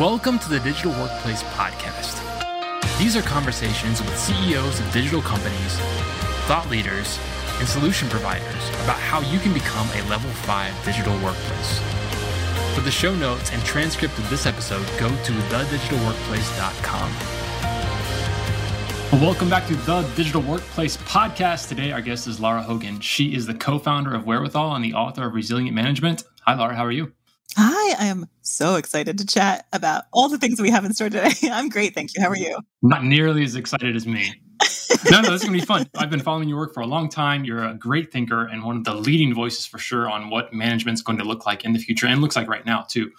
Welcome to the Digital Workplace Podcast. These are conversations with CEOs of digital companies, thought leaders, and solution providers about how you can become a level 5 digital workplace. For the show notes and transcript of this episode, go to thedigitalworkplace.com. Well, welcome back to the Digital Workplace Podcast. Today, our guest is Lara Hogan. She is the co founder of Wherewithal and the author of Resilient Management. Hi, Lara. How are you? Hi, I am so excited to chat about all the things we have in store today. I'm great, thank you. How are you? Not nearly as excited as me. no, no, this is gonna be fun. I've been following your work for a long time. You're a great thinker and one of the leading voices for sure on what management's going to look like in the future and looks like right now too.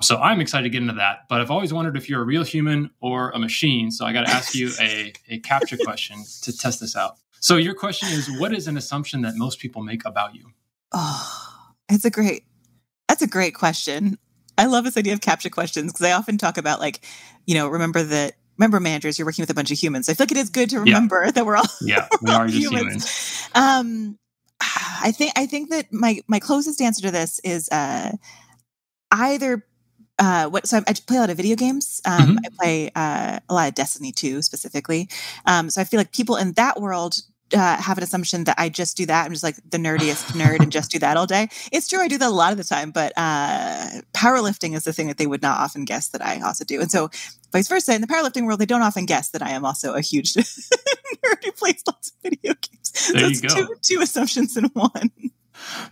So I'm excited to get into that. But I've always wondered if you're a real human or a machine. So I got to ask you a, a CAPTCHA question to test this out. So your question is, what is an assumption that most people make about you? Oh, it's a great that's a great question. I love this idea of CAPTCHA questions because I often talk about like, you know, remember that remember managers, you're working with a bunch of humans. I feel like it is good to remember yeah. that we're all yeah, we are just humans. humans. Um, I think I think that my my closest answer to this is uh, either uh, what so I, I, play a lot of video games. Um, mm-hmm. I play uh, a lot of Destiny 2 specifically. Um, so I feel like people in that world uh, have an assumption that I just do that. I'm just like the nerdiest nerd and just do that all day. It's true, I do that a lot of the time, but uh, powerlifting is the thing that they would not often guess that I also do. And so, vice versa, in the powerlifting world, they don't often guess that I am also a huge nerd who plays lots of video games. There so you go. Two, two assumptions in one.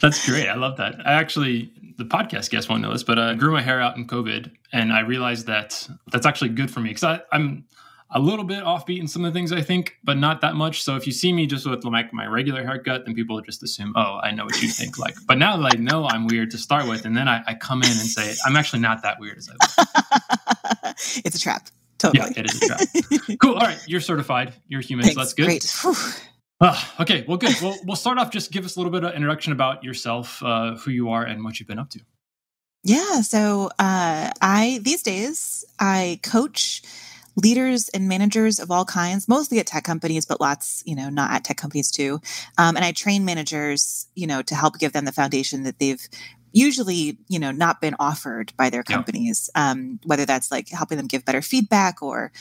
That's great. I love that. I actually, the podcast guest won't know this, but I grew my hair out in COVID, and I realized that that's actually good for me because I'm a little bit offbeat in some of the things I think, but not that much. So if you see me just with like my regular haircut, then people just assume, oh, I know what you think. Like, but now that I know I'm weird to start with, and then I, I come in and say, I'm actually not that weird as I look. it's a trap. Totally. Yeah, it is a trap. cool. All right, you're certified. You're human, Thanks. so that's good. Great. Uh, okay, well, good. Well, we'll start off. Just give us a little bit of introduction about yourself, uh, who you are, and what you've been up to. Yeah. So uh, I these days I coach leaders and managers of all kinds, mostly at tech companies, but lots, you know, not at tech companies too. Um, and I train managers, you know, to help give them the foundation that they've usually, you know, not been offered by their companies. Yeah. Um, whether that's like helping them give better feedback or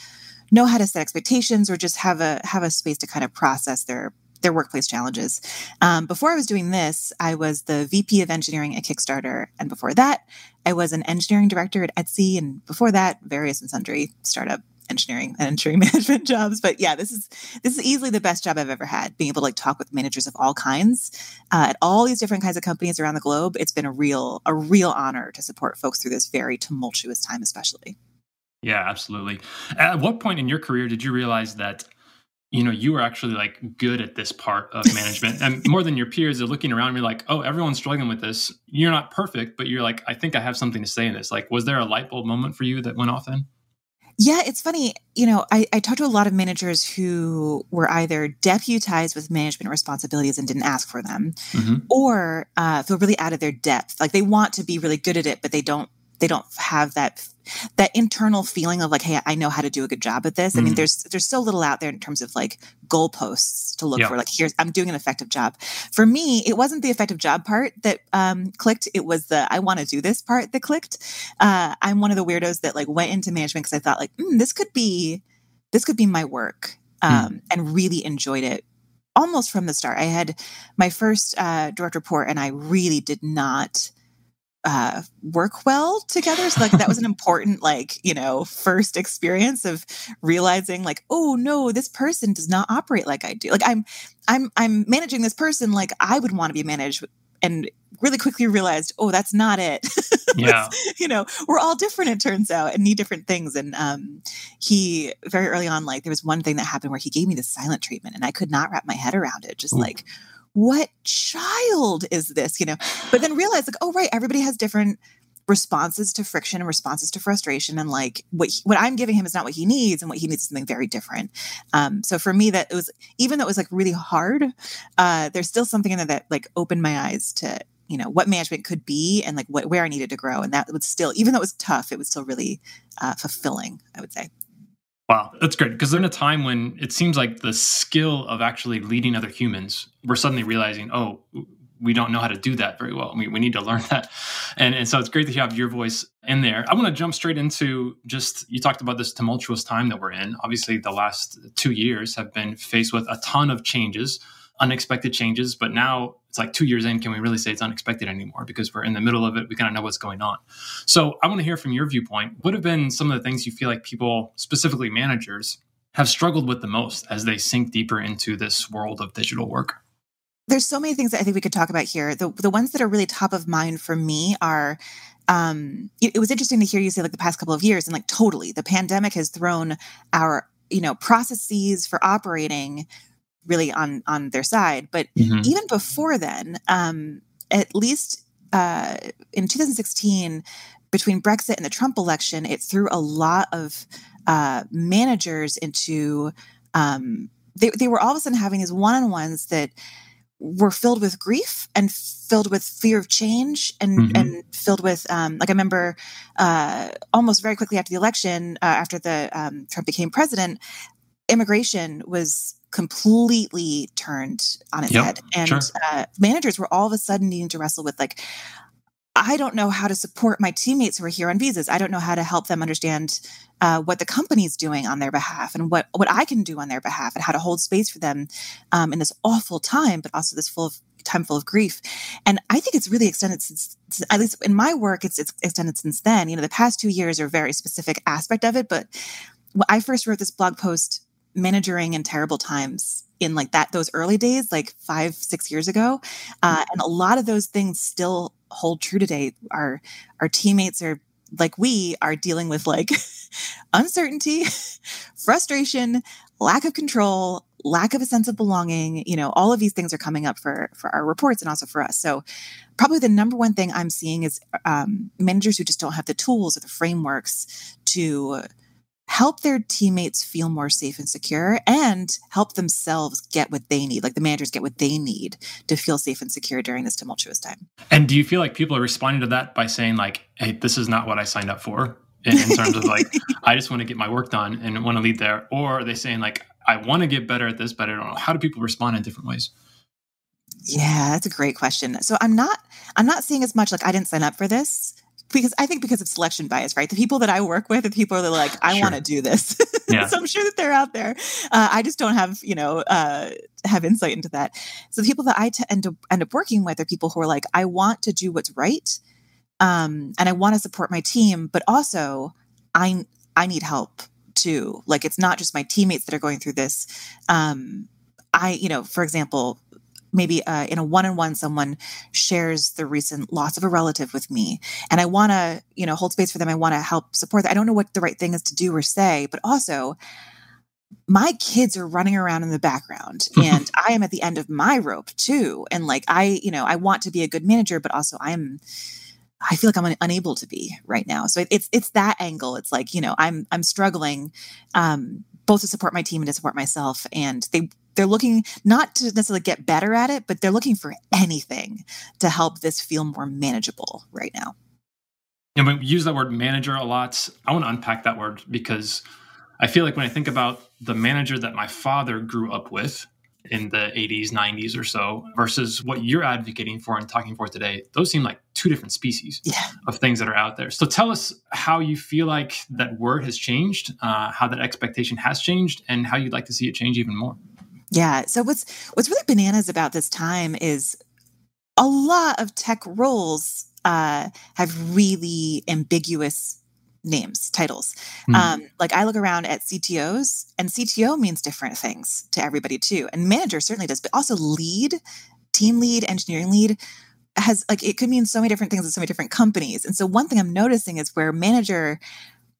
know how to set expectations or just have a have a space to kind of process their their workplace challenges. Um, before I was doing this, I was the VP of engineering at Kickstarter. And before that, I was an engineering director at Etsy. And before that, various and sundry startup engineering and engineering management jobs. But yeah, this is this is easily the best job I've ever had. Being able to like talk with managers of all kinds uh, at all these different kinds of companies around the globe. It's been a real a real honor to support folks through this very tumultuous time, especially. Yeah, absolutely. At what point in your career did you realize that? you know you were actually like good at this part of management and more than your peers are looking around me like oh everyone's struggling with this you're not perfect but you're like i think i have something to say in this like was there a light bulb moment for you that went off then yeah, it's funny. You know, I, I talked to a lot of managers who were either deputized with management responsibilities and didn't ask for them, mm-hmm. or uh, feel really out of their depth. Like they want to be really good at it, but they don't they don't have that that internal feeling of like, hey, I know how to do a good job at this. Mm. I mean, mm. there's there's so little out there in terms of like goalposts to look for. Like, here's I'm doing an effective job. For me, it wasn't the effective job part that um, clicked. It was the I want to do this part that clicked. Uh, I'm one of the weirdos that like went into management because I thought like mm, this could be this could be my work, mm. um, mm. and really enjoyed it almost from the start. I had my first uh, direct report, and I really did not uh, work well together. So like that was an important like, you know, first experience of realizing like, oh no, this person does not operate like I do. Like I'm I'm I'm managing this person like I would want to be managed and really quickly realized, oh, that's not it. Yeah. you know, we're all different, it turns out, and need different things. And um, he very early on, like there was one thing that happened where he gave me the silent treatment and I could not wrap my head around it. Just Ooh. like, what child is this? You know, but then realize like, oh, right, everybody has different responses to friction and responses to frustration and like what he, what I'm giving him is not what he needs and what he needs is something very different. Um, so for me that it was even though it was like really hard, uh, there's still something in there that like opened my eyes to you know what management could be and like what where I needed to grow and that would still even though it was tough it was still really uh, fulfilling I would say. Wow, that's great. Because in a time when it seems like the skill of actually leading other humans, we're suddenly realizing, oh, we don't know how to do that very well. We, we need to learn that. And, and so it's great that you have your voice. in there. I want to jump straight into just you talked about this tumultuous time that we're in. Obviously, the last two years have been faced with a ton of changes, unexpected changes, but now it's like two years in. Can we really say it's unexpected anymore? Because we're in the middle of it. We kind of know what's going on. So I want to hear from your viewpoint. What have been some of the things you feel like people, specifically managers, have struggled with the most as they sink deeper into this world of digital work? There's so many things that I think we could talk about here. The the ones that are really top of mind for me are um, it, it was interesting to hear you say like the past couple of years and like totally the pandemic has thrown our you know processes for operating really on on their side but mm-hmm. even before then um at least uh in 2016 between brexit and the trump election it threw a lot of uh managers into um they, they were all of a sudden having these one-on-ones that were filled with grief and filled with fear of change and mm-hmm. and filled with um, like I remember uh, almost very quickly after the election, uh, after the um, Trump became president, immigration was completely turned on its yep, head, and sure. uh, managers were all of a sudden needing to wrestle with like. I don't know how to support my teammates who are here on visas. I don't know how to help them understand uh, what the company's doing on their behalf and what what I can do on their behalf and how to hold space for them um, in this awful time, but also this full of time full of grief. And I think it's really extended since, at least in my work, it's, it's extended since then. You know, the past two years are a very specific aspect of it. But when I first wrote this blog post, managing in terrible times in like that those early days like five six years ago. Uh, and a lot of those things still hold true today. Our our teammates are like we are dealing with like uncertainty, frustration, lack of control, lack of a sense of belonging, you know, all of these things are coming up for for our reports and also for us. So probably the number one thing I'm seeing is um, managers who just don't have the tools or the frameworks to help their teammates feel more safe and secure and help themselves get what they need like the managers get what they need to feel safe and secure during this tumultuous time. And do you feel like people are responding to that by saying like hey this is not what i signed up for in, in terms of like i just want to get my work done and want to lead there or are they saying like i want to get better at this but i don't know. How do people respond in different ways? Yeah that's a great question. So i'm not i'm not seeing as much like i didn't sign up for this because I think because of selection bias, right? The people that I work with the people that are like, I sure. want to do this. Yeah. so I'm sure that they're out there. Uh, I just don't have, you know, uh, have insight into that. So the people that I t- end, up, end up working with are people who are like, I want to do what's right. Um, and I want to support my team, but also I, I need help too. Like it's not just my teammates that are going through this. Um, I, you know, for example, maybe uh, in a one-on-one someone shares the recent loss of a relative with me and i want to you know hold space for them i want to help support that i don't know what the right thing is to do or say but also my kids are running around in the background and i am at the end of my rope too and like i you know i want to be a good manager but also i'm I feel like I'm unable to be right now. So it's it's that angle. It's like you know I'm I'm struggling um, both to support my team and to support myself, and they they're looking not to necessarily get better at it, but they're looking for anything to help this feel more manageable right now. And we use that word manager a lot. I want to unpack that word because I feel like when I think about the manager that my father grew up with in the 80s, 90s or so versus what you're advocating for and talking for today, those seem like two different species yeah. of things that are out there. So tell us how you feel like that word has changed, uh, how that expectation has changed, and how you'd like to see it change even more. Yeah. So what's what's really bananas about this time is a lot of tech roles uh, have really ambiguous names, titles. Mm. Um, like I look around at CTOs, and CTO means different things to everybody too, and manager certainly does, but also lead, team lead, engineering lead has like it could mean so many different things in so many different companies. And so one thing I'm noticing is where manager,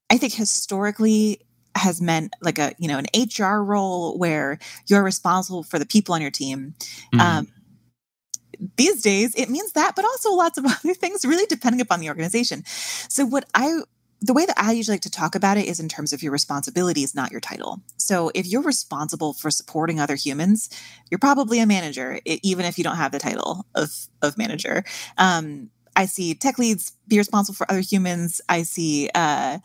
I think historically has meant like a you know an hr role where you're responsible for the people on your team. Mm-hmm. um, these days it means that but also lots of other things really depending upon the organization. So what i the way that i usually like to talk about it is in terms of your responsibilities not your title. So if you're responsible for supporting other humans you're probably a manager even if you don't have the title of of manager. Um, i see tech leads be responsible for other humans. I see uh,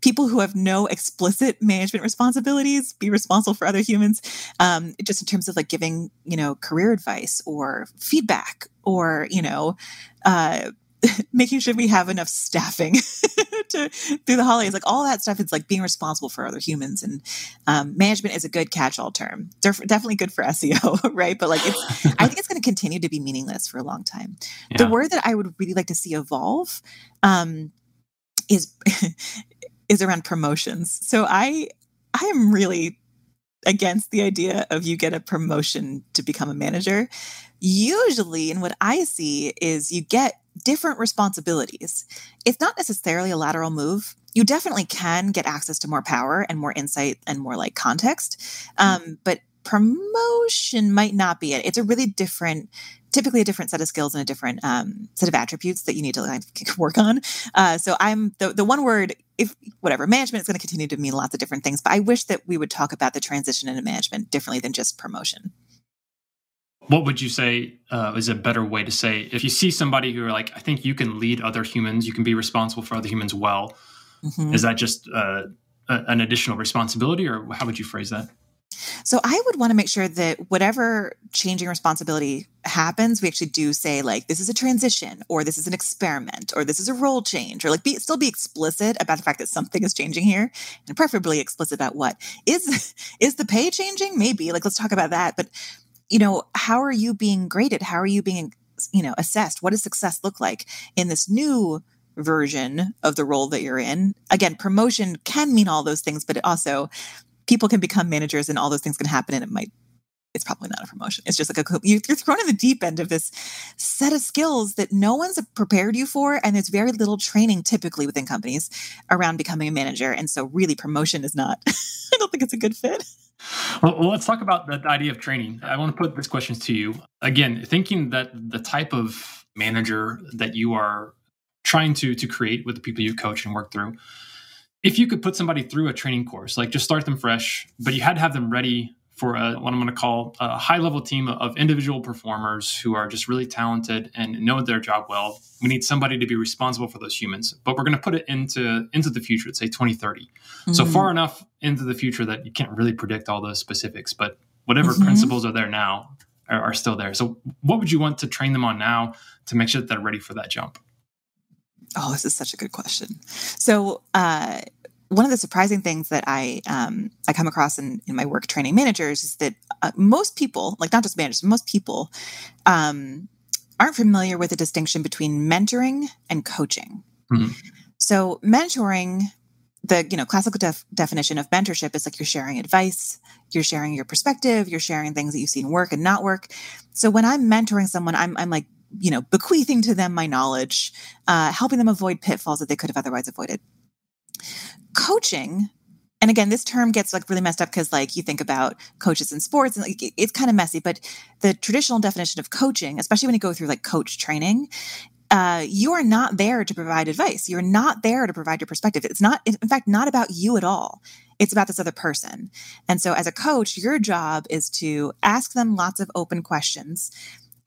people who have no explicit management responsibilities be responsible for other humans um, just in terms of like giving you know career advice or feedback or you know uh, making sure we have enough staffing to through the holidays, like all that stuff. It's like being responsible for other humans, and um, management is a good catch-all term. Def- definitely good for SEO, right? But like, it's I think it's going to continue to be meaningless for a long time. Yeah. The word that I would really like to see evolve um, is is around promotions. So I I am really against the idea of you get a promotion to become a manager. Usually, and what I see is you get different responsibilities. It's not necessarily a lateral move. You definitely can get access to more power and more insight and more like context. Mm-hmm. Um, but promotion might not be it. It's a really different, typically a different set of skills and a different um, set of attributes that you need to like, work on. Uh, so I'm the the one word, if whatever management is going to continue to mean lots of different things. But I wish that we would talk about the transition into management differently than just promotion what would you say uh, is a better way to say if you see somebody who are like i think you can lead other humans you can be responsible for other humans well mm-hmm. is that just uh, a, an additional responsibility or how would you phrase that so i would want to make sure that whatever changing responsibility happens we actually do say like this is a transition or this is an experiment or this is a role change or like be still be explicit about the fact that something is changing here and preferably explicit about what is is the pay changing maybe like let's talk about that but you know, how are you being graded? How are you being, you know, assessed? What does success look like in this new version of the role that you're in? Again, promotion can mean all those things, but it also people can become managers and all those things can happen and it might it's probably not a promotion. It's just like a you're thrown in the deep end of this set of skills that no one's prepared you for, and there's very little training typically within companies around becoming a manager. And so, really, promotion is not. I don't think it's a good fit. Well, let's talk about the idea of training. I want to put this question to you. Again, thinking that the type of manager that you are trying to to create with the people you coach and work through, if you could put somebody through a training course, like just start them fresh, but you had to have them ready for a, what I'm going to call a high level team of individual performers who are just really talented and know their job well. We need somebody to be responsible for those humans, but we're going to put it into into the future, say 2030. Mm-hmm. So far enough into the future that you can't really predict all those specifics, but whatever mm-hmm. principles are there now are, are still there. So what would you want to train them on now to make sure that they're ready for that jump? Oh, this is such a good question. So, uh, one of the surprising things that I um, I come across in, in my work training managers is that uh, most people, like not just managers, most people, um, aren't familiar with the distinction between mentoring and coaching. Mm-hmm. So mentoring, the you know classical def- definition of mentorship is like you're sharing advice, you're sharing your perspective, you're sharing things that you've seen work and not work. So when I'm mentoring someone, I'm I'm like you know bequeathing to them my knowledge, uh, helping them avoid pitfalls that they could have otherwise avoided. Coaching and again this term gets like really messed up because like you think about coaches in sports and like it's kind of messy but the traditional definition of coaching especially when you go through like coach training uh, you are not there to provide advice. You're not there to provide your perspective. It's not in fact not about you at all. It's about this other person. And so as a coach your job is to ask them lots of open questions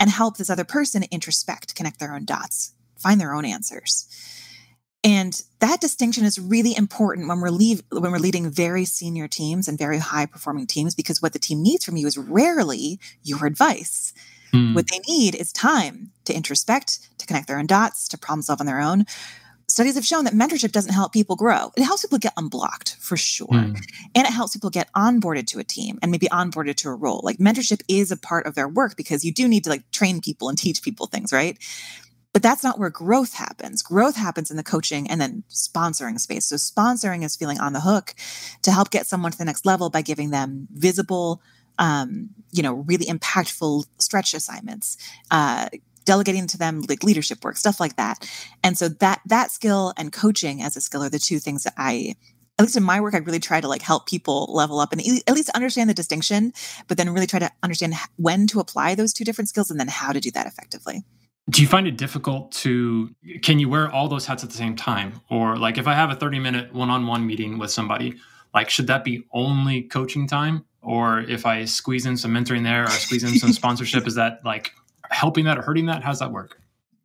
and help this other person introspect connect their own dots find their own answers and that distinction is really important when we're leave, when we're leading very senior teams and very high performing teams because what the team needs from you is rarely your advice. Mm. What they need is time to introspect, to connect their own dots, to problem solve on their own. Studies have shown that mentorship doesn't help people grow. It helps people get unblocked for sure. Mm. And it helps people get onboarded to a team and maybe onboarded to a role. Like mentorship is a part of their work because you do need to like train people and teach people things, right? But that's not where growth happens. Growth happens in the coaching and then sponsoring space. So sponsoring is feeling on the hook to help get someone to the next level by giving them visible, um, you know, really impactful stretch assignments, uh, delegating to them like leadership work, stuff like that. And so that that skill and coaching as a skill are the two things that I at least in my work, I really try to like help people level up and at least understand the distinction, but then really try to understand when to apply those two different skills and then how to do that effectively. Do you find it difficult to can you wear all those hats at the same time? Or like if I have a 30 minute one-on-one meeting with somebody, like should that be only coaching time? Or if I squeeze in some mentoring there or squeeze in some sponsorship, is that like helping that or hurting that? How's that work?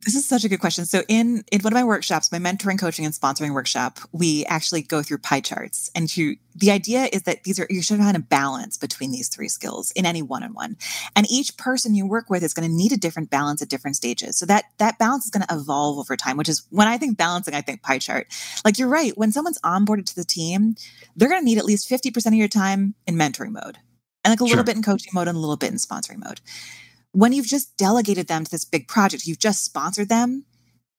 This is such a good question. So in in one of my workshops, my mentoring, coaching, and sponsoring workshop, we actually go through pie charts. And to, the idea is that these are you should find a balance between these three skills in any one-on-one. And each person you work with is going to need a different balance at different stages. So that that balance is going to evolve over time, which is when I think balancing, I think pie chart. Like you're right, when someone's onboarded to the team, they're going to need at least 50% of your time in mentoring mode. And like a sure. little bit in coaching mode and a little bit in sponsoring mode when you've just delegated them to this big project, you've just sponsored them,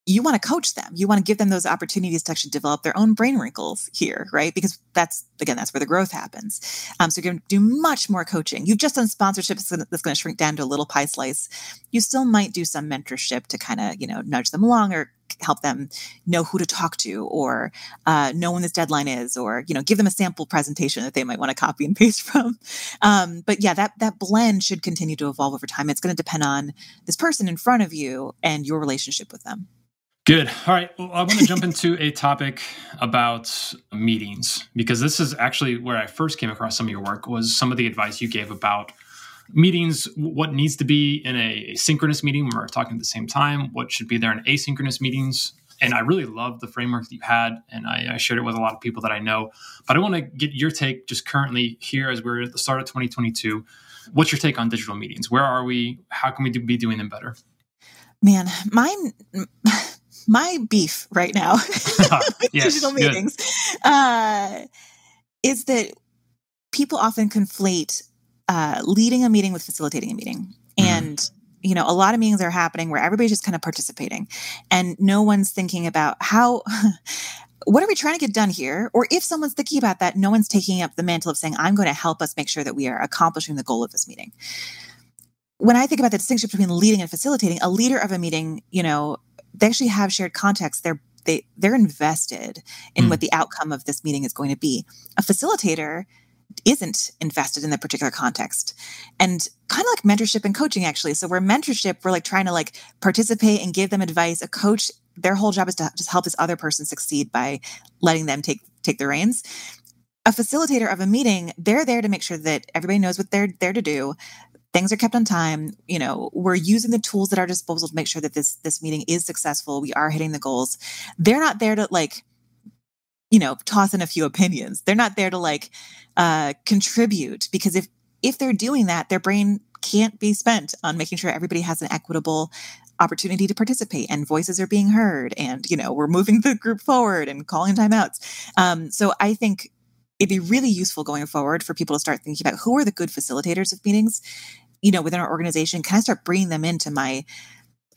you want to coach them. You want to give them those opportunities to actually develop their own brain wrinkles here, right? Because that's, again, that's where the growth happens. Um, so you're going to do much more coaching. You've just done sponsorships that's going to shrink down to a little pie slice. You still might do some mentorship to kind of, you know, nudge them along or help them know who to talk to or uh, know when this deadline is or you know give them a sample presentation that they might want to copy and paste from um, but yeah that that blend should continue to evolve over time it's going to depend on this person in front of you and your relationship with them Good. All right. Well, I want to jump into a topic about meetings because this is actually where I first came across some of your work was some of the advice you gave about meetings, what needs to be in a synchronous meeting when we're talking at the same time, what should be there in asynchronous meetings. And I really love the framework that you had, and I, I shared it with a lot of people that I know. But I want to get your take just currently here as we're at the start of 2022. What's your take on digital meetings? Where are we? How can we do, be doing them better? Man, mine. My beef right now yes, digital meetings uh, is that people often conflate uh, leading a meeting with facilitating a meeting. Mm. And you know, a lot of meetings are happening where everybody's just kind of participating and no one's thinking about how what are we trying to get done here? Or if someone's thinking about that, no one's taking up the mantle of saying, I'm going to help us make sure that we are accomplishing the goal of this meeting. When I think about the distinction between leading and facilitating, a leader of a meeting, you know, they actually have shared context. They're they they're invested in mm. what the outcome of this meeting is going to be. A facilitator isn't invested in the particular context. And kind of like mentorship and coaching actually. So we're mentorship we're like trying to like participate and give them advice a coach their whole job is to just help this other person succeed by letting them take take the reins. A facilitator of a meeting they're there to make sure that everybody knows what they're there to do. Things are kept on time. You know we're using the tools at our disposal to make sure that this this meeting is successful. We are hitting the goals. They're not there to like you know toss in a few opinions. They're not there to like uh, contribute because if if they're doing that their brain can't be spent on making sure everybody has an equitable opportunity to participate and voices are being heard and you know we're moving the group forward and calling timeouts. Um, so i think it'd be really useful going forward for people to start thinking about who are the good facilitators of meetings you know within our organization. Can i start bringing them into my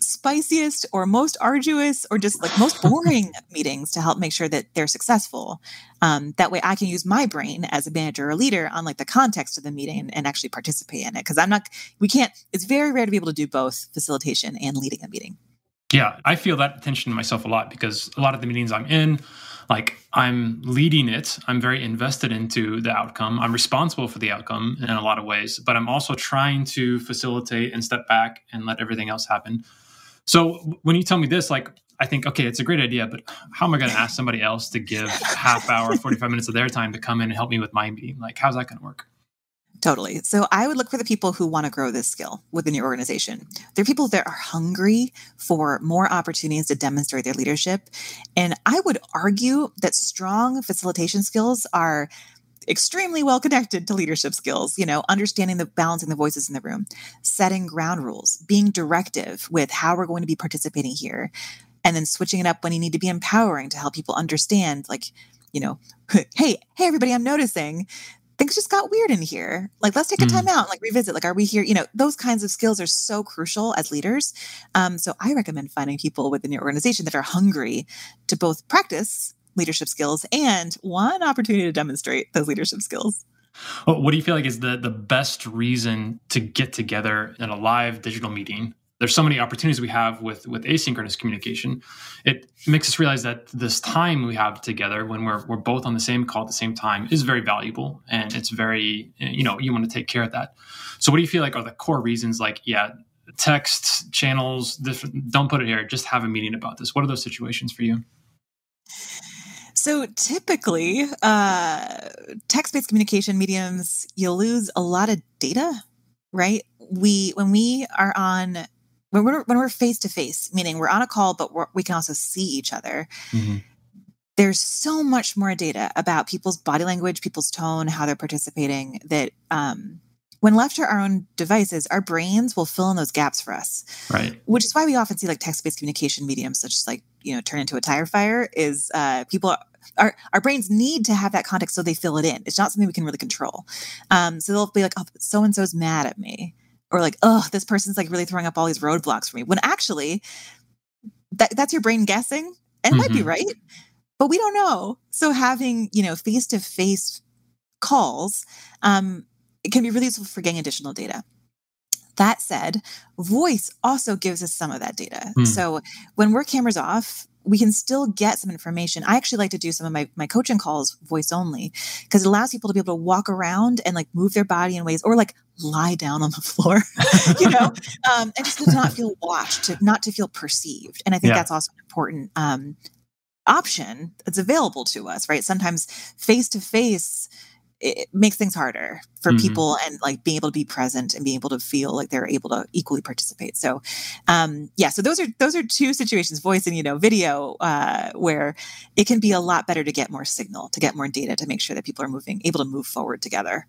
spiciest or most arduous or just like most boring meetings to help make sure that they're successful. Um, that way I can use my brain as a manager or leader on like the context of the meeting and, and actually participate in it. Cause I'm not, we can't, it's very rare to be able to do both facilitation and leading a meeting. Yeah, I feel that tension myself a lot because a lot of the meetings I'm in, like I'm leading it, I'm very invested into the outcome. I'm responsible for the outcome in a lot of ways, but I'm also trying to facilitate and step back and let everything else happen. So when you tell me this, like I think, okay, it's a great idea, but how am I going to ask somebody else to give half hour, 45 minutes of their time to come in and help me with my meeting? Like, how's that going to work? Totally. So I would look for the people who want to grow this skill within your organization. They're people that are hungry for more opportunities to demonstrate their leadership. And I would argue that strong facilitation skills are extremely well connected to leadership skills, you know, understanding the balancing the voices in the room, setting ground rules, being directive with how we're going to be participating here, and then switching it up when you need to be empowering to help people understand, like, you know, hey, hey, everybody, I'm noticing things just got weird in here. Like, let's take a time mm. out, like revisit. Like, are we here? You know, those kinds of skills are so crucial as leaders. Um, so I recommend finding people within your organization that are hungry to both practice leadership skills and one opportunity to demonstrate those leadership skills. What do you feel like is the the best reason to get together in a live digital meeting? There's so many opportunities we have with with asynchronous communication. It makes us realize that this time we have together when we're we're both on the same call at the same time is very valuable and it's very you know you want to take care of that. So what do you feel like are the core reasons? Like yeah, text channels. don't put it here. Just have a meeting about this. What are those situations for you? So typically, uh, text based communication mediums, you lose a lot of data, right? We, when we are on when we're when we're face to face, meaning we're on a call, but we can also see each other. Mm-hmm. There's so much more data about people's body language, people's tone, how they're participating. That um, when left to our own devices, our brains will fill in those gaps for us. Right. Which is why we often see like text-based communication mediums, such as like you know turn into a tire fire. Is uh, people our our brains need to have that context so they fill it in. It's not something we can really control. Um, so they'll be like, "Oh, so and so's mad at me," or like, "Oh, this person's like really throwing up all these roadblocks for me." When actually, that that's your brain guessing, and mm-hmm. might be mm-hmm. right, but we don't know. So having you know face to face calls, um, it can be really useful for getting additional data. That said, voice also gives us some of that data. Mm. So when we're cameras off, we can still get some information. I actually like to do some of my, my coaching calls voice only because it allows people to be able to walk around and like move their body in ways or like lie down on the floor, you know, um, and just to not feel watched, to not to feel perceived. And I think yeah. that's also an important um, option that's available to us, right? Sometimes face to face it makes things harder for mm-hmm. people and like being able to be present and being able to feel like they're able to equally participate so um yeah so those are those are two situations voice and you know video uh where it can be a lot better to get more signal to get more data to make sure that people are moving able to move forward together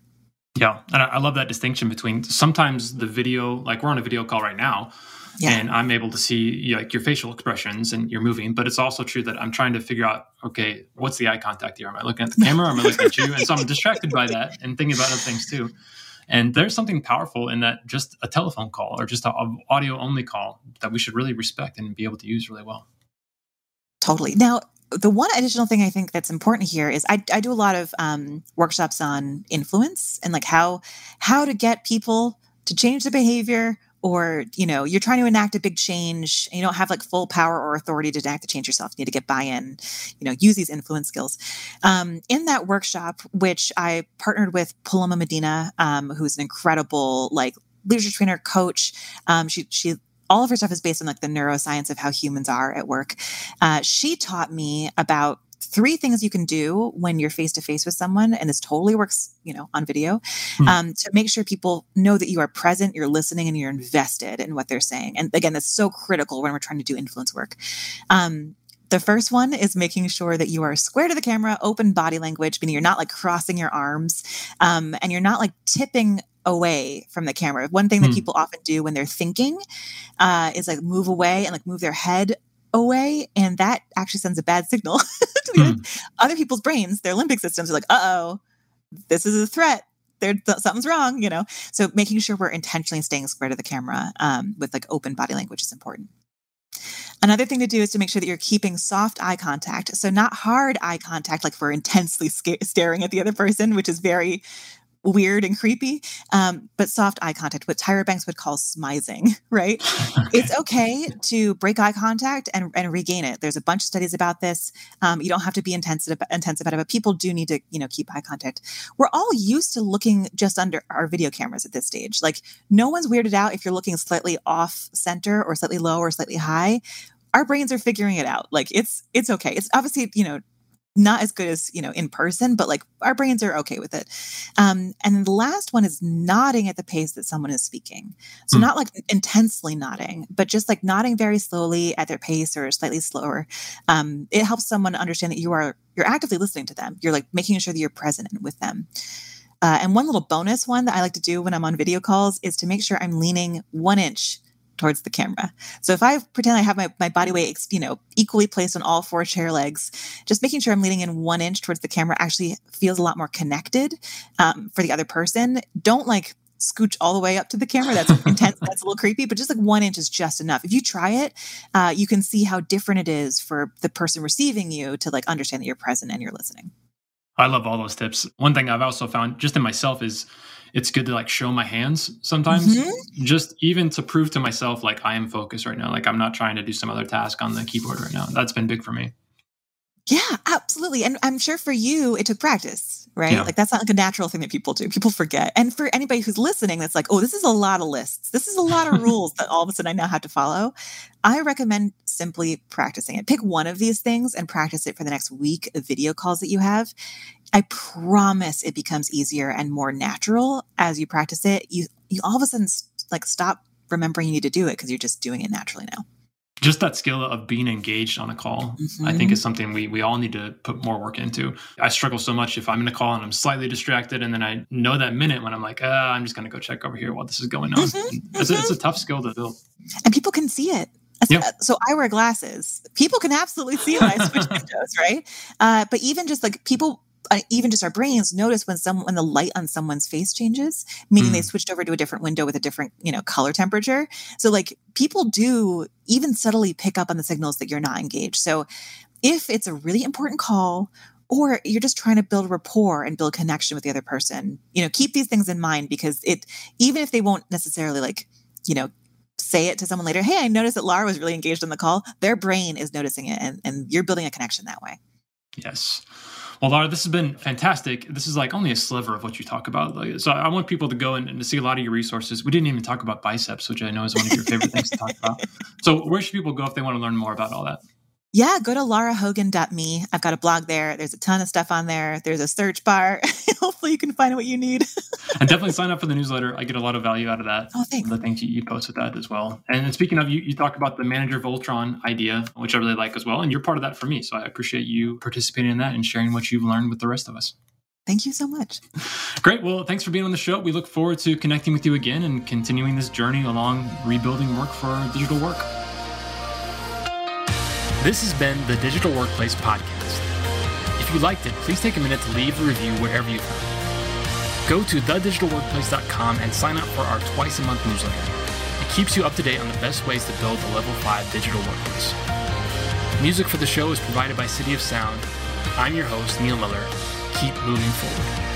yeah and i love that distinction between sometimes the video like we're on a video call right now yeah. and I'm able to see like your facial expressions and you're moving. But it's also true that I'm trying to figure out, okay, what's the eye contact here? Am I looking at the camera? am I looking at you? And so I'm distracted by that and thinking about other things too. And there's something powerful in that just a telephone call or just an audio only call that we should really respect and be able to use really well. Totally. Now, the one additional thing I think that's important here is I, I do a lot of um, workshops on influence and like how how to get people to change their behavior or you know you're trying to enact a big change and you don't have like full power or authority to enact the change yourself you need to get buy-in you know use these influence skills. Um, in that workshop which i partnered with paloma medina um, who's an incredible like leadership trainer coach um, she she all of her stuff is based on like the neuroscience of how humans are at work. Uh, she taught me about three things you can do when you're face to face with someone, and this totally works, you know, on video, hmm. um, to make sure people know that you are present, you're listening, and you're invested in what they're saying. And again, that's so critical when we're trying to do influence work. Um, the first one is making sure that you are square to the camera, open body language, meaning you're not like crossing your arms, um, and you're not like tipping away from the camera. One thing that hmm. people often do when they're thinking uh, is like move away and like move their head away. And that actually sends a bad signal to mm. other people's brains. Their limbic systems are like, uh oh, this is a threat. There, something's wrong, you know. So making sure we're intentionally staying square to the camera um, with like open body language is important. Another thing to do is to make sure that you're keeping soft eye contact. So not hard eye contact, like we're intensely sca- staring at the other person, which is very weird and creepy, um, but soft eye contact, what Tyra Banks would call smizing, right? Okay. It's okay to break eye contact and, and regain it. There's a bunch of studies about this. Um, you don't have to be intensive, intensive about it, but people do need to, you know, keep eye contact. We're all used to looking just under our video cameras at this stage. Like no one's weirded out if you're looking slightly off center or slightly low or slightly high our brains are figuring it out. Like it's it's okay. It's obviously you know not as good as you know in person but like our brains are okay with it. Um, and then the last one is nodding at the pace that someone is speaking. So mm. not like intensely nodding but just like nodding very slowly at their pace or slightly slower. Um, it helps someone understand that you are you're actively listening to them. You're like making sure that you're present with them. Uh, and one little bonus one that i like to do when i'm on video calls is to make sure i'm leaning one inch towards the camera. So if I pretend I have my, my body weight, you know, equally placed on all four chair legs, just making sure I'm leaning in one inch towards the camera actually feels a lot more connected um, for the other person. Don't like scooch all the way up to the camera. That's intense. That's a little creepy, but just like one inch is just enough. If you try it, uh, you can see how different it is for the person receiving you to like understand that you're present and you're listening. I love all those tips. One thing I've also found just in myself is it's good to like show my hands sometimes. Mm-hmm. just even to prove to myself like i am focused right now like i'm not trying to do some other task on the keyboard right now. That's been big for me. Yeah absolutely. And i'm sure for you it took practice right? Yeah. like that's not like a natural thing that people do. People forget. And for anybody who's listening that's like oh this is a lot of lists. This is a lot of rules that all of a sudden i now have to follow i recommend simply practicing it. Pick one of these things and practice it for the next week of video calls that you have I promise it becomes easier and more natural as you practice it. You you all of a sudden like stop remembering you need to do it because you're just doing it naturally now just that skill of being engaged on a call mm-hmm. i think is something we, we all need to put more work into i struggle so much if i'm in a call and i'm slightly distracted and then i know that minute when i'm like ah, i'm just going to go check over here while this is going on mm-hmm. it's, a, it's a tough skill to build and people can see it. So I wear glasses. People can absolutely see when I switch windows, right? Uh, but even just like people uh, even just our brains notice when some when the light on someone's face changes meaning mm. they switched over to a different window with a different you know color temperature. So like people do even subtly pick up on the signals that you're not engaged. So if it's a really important call or you're just trying to build rapport and build connection with the other person you know keep these things in mind because it even if they won't necessarily like you know say it to someone later hey i noticed that laura was really engaged in the call their brain is noticing it and, and you're building a connection that way. Yes well, Laura, this has been fantastic. This is like only a sliver of what you talk about. Like, so I want people to go and, and, to see a lot of your resources. We didn't even talk about biceps, which I know is one of your favorite things to talk about. So where should people go if they want to learn more about all that? Yeah, go to larahogan.me. I've got a blog there. There's a ton of stuff on there. There's a search bar. Hopefully, you can find what you need. and definitely sign up for the newsletter. I get a lot of value out of that. Oh, thanks. The things you, you post with that as well. And speaking of, you, you talk about the Manager Voltron idea, which I really like as well. And you're part of that for me. So I appreciate you participating in that and sharing what you've learned with the rest of us. Thank you so much. Great. Well, thanks for being on the show. We look forward to connecting with you again and continuing this journey along rebuilding work for digital work. This has been the Digital Workplace Podcast. If you liked it, please take a minute to leave a review wherever you found it. Go to thedigitalworkplace.com and sign up for our twice a month newsletter. It keeps you up to date on the best ways to build a level 5 digital workplace. Music for the show is provided by City of Sound. I'm your host, Neil Miller. Keep moving forward.